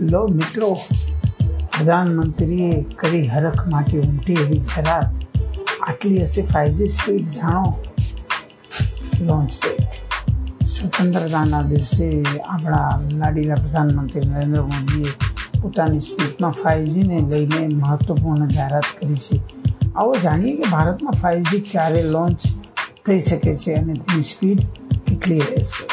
લો મિત્રો, પ્રધાનમંત્રીએ કરી હરખ માટે ઉમટી એવી જાહેરાત આટલી હશે ફાઇવજી સ્પીડ, જાણો? લોન્ચ ડેટ સ્વતંત્રતાના દિવસે આપણા લાડીલા પ્રધાનમંત્રી નરેન્દ્ર મોદીએ પોતાની સ્પીડમાં ફાઇવજીને લઈને મહત્વપૂર્ણ જાહેરાત કરી છે. આવો જાણીએ કે ભારતમાં ફાઇવજી ક્યારે લોન્ચ થઈ શકે છે અને તેની સ્પીડ કેટલી રહેશે.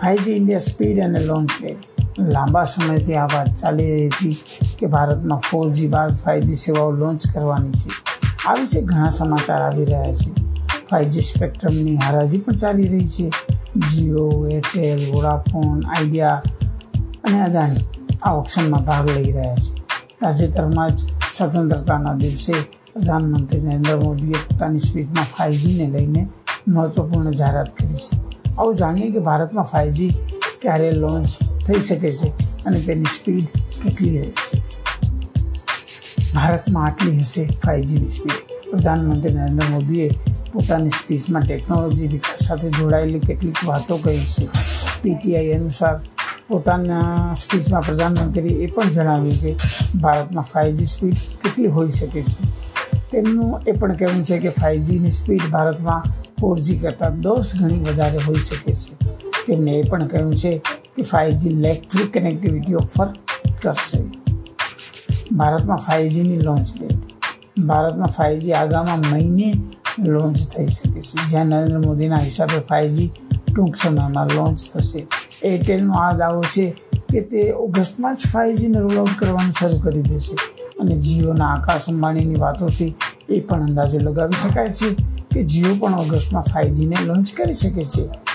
ફાઇવજી ઇન્ડિયા સ્પીડ અને લોન્ચ ડેટ લાંબા સમયથી આ વાત ચાલી રહી હતી કે ભારતમાં ફોરજી બાદ ફાઇવજી સેવાઓ લોન્ચ કરવાની છે. આ વિશે ઘણા સમાચાર આવી રહ્યા છે. ફાઇવજી સ્પેક્ટ્રમની હરાજી પણ ચાલી રહી છે. જીઓ એરટેલ વોડાફોન આઈડિયા અને અદાણી આ ઓપ્શનમાં ભાગ લઈ રહ્યા છે. તાજેતરમાં જ સ્વતંત્રતાના દિવસે પ્રધાનમંત્રી નરેન્દ્ર મોદીએ પોતાની સ્પીડમાં ફાઇવજીને લઈને મહત્વપૂર્ણ જાહેરાત કરી છે. આવું જાણીએ કે ભારતમાં ફાઇવજી ક્યારે લોન્ચ થઈ શકે છે અને તેની સ્પીડ કેટલી રહેશે ભારતમાં આટલી હશે ફાઇવજીની સ્પીડ પ્રધાનમંત્રી નરેન્દ્ર મોદીએ પોતાની સ્પીચમાં ટેકનોલોજી વિકાસ સાથે જોડાયેલી કેટલીક વાતો કહી છે. પીટીઆઈ અનુસાર પોતાના સ્પીચમાં પ્રધાનમંત્રીએ એ પણ જણાવ્યું કે ભારતમાં ફાઇવજી સ્પીડ કેટલી હોઈ શકે છે. તેમનું એ પણ કહેવું છે કે ફાઇવજીની સ્પીડ ભારતમાં ફોરજી કરતાં દસ ગણી વધારે હોઈ શકે છે. તેમણે એ પણ કહ્યું છે કે ફાઇવજી ફ્રી કનેક્ટિવિટી ઓફર કરશે. ભારતમાં ફાઇવજીની લોન્ચ ડેટ ભારતમાં ફાઇવજી આગામી મહિને લોન્ચ થઈ શકે છે. જ્યાં નરેન્દ્ર મોદીના હિસાબે ફાઇવજી ટૂંક સમયમાં લોન્ચ થશે. એરટેલનો આ દાવો છે કે તે ઓગસ્ટમાં જ ફાઇવજીને રોલ આઉટ કરવાનું શરૂ કરી દેશે. અને જીઓના આકાશ અંબાણીની વાતોથી એ પણ અંદાજો લગાવી શકાય છે કે જીઓ પણ ઓગસ્ટમાં ફાઇવજીને લોન્ચ કરી શકે છે.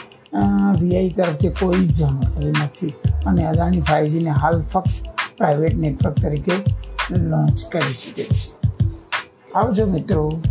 વીઆઈ તરફથી કોઈ જ જાણકારી નથી. અને અદાણી ફાઇવજીને હાલ ફક્ત પ્રાઇવેટ નેટવર્ક તરીકે લોન્ચ કરી શકે છે. આવજો મિત્રો.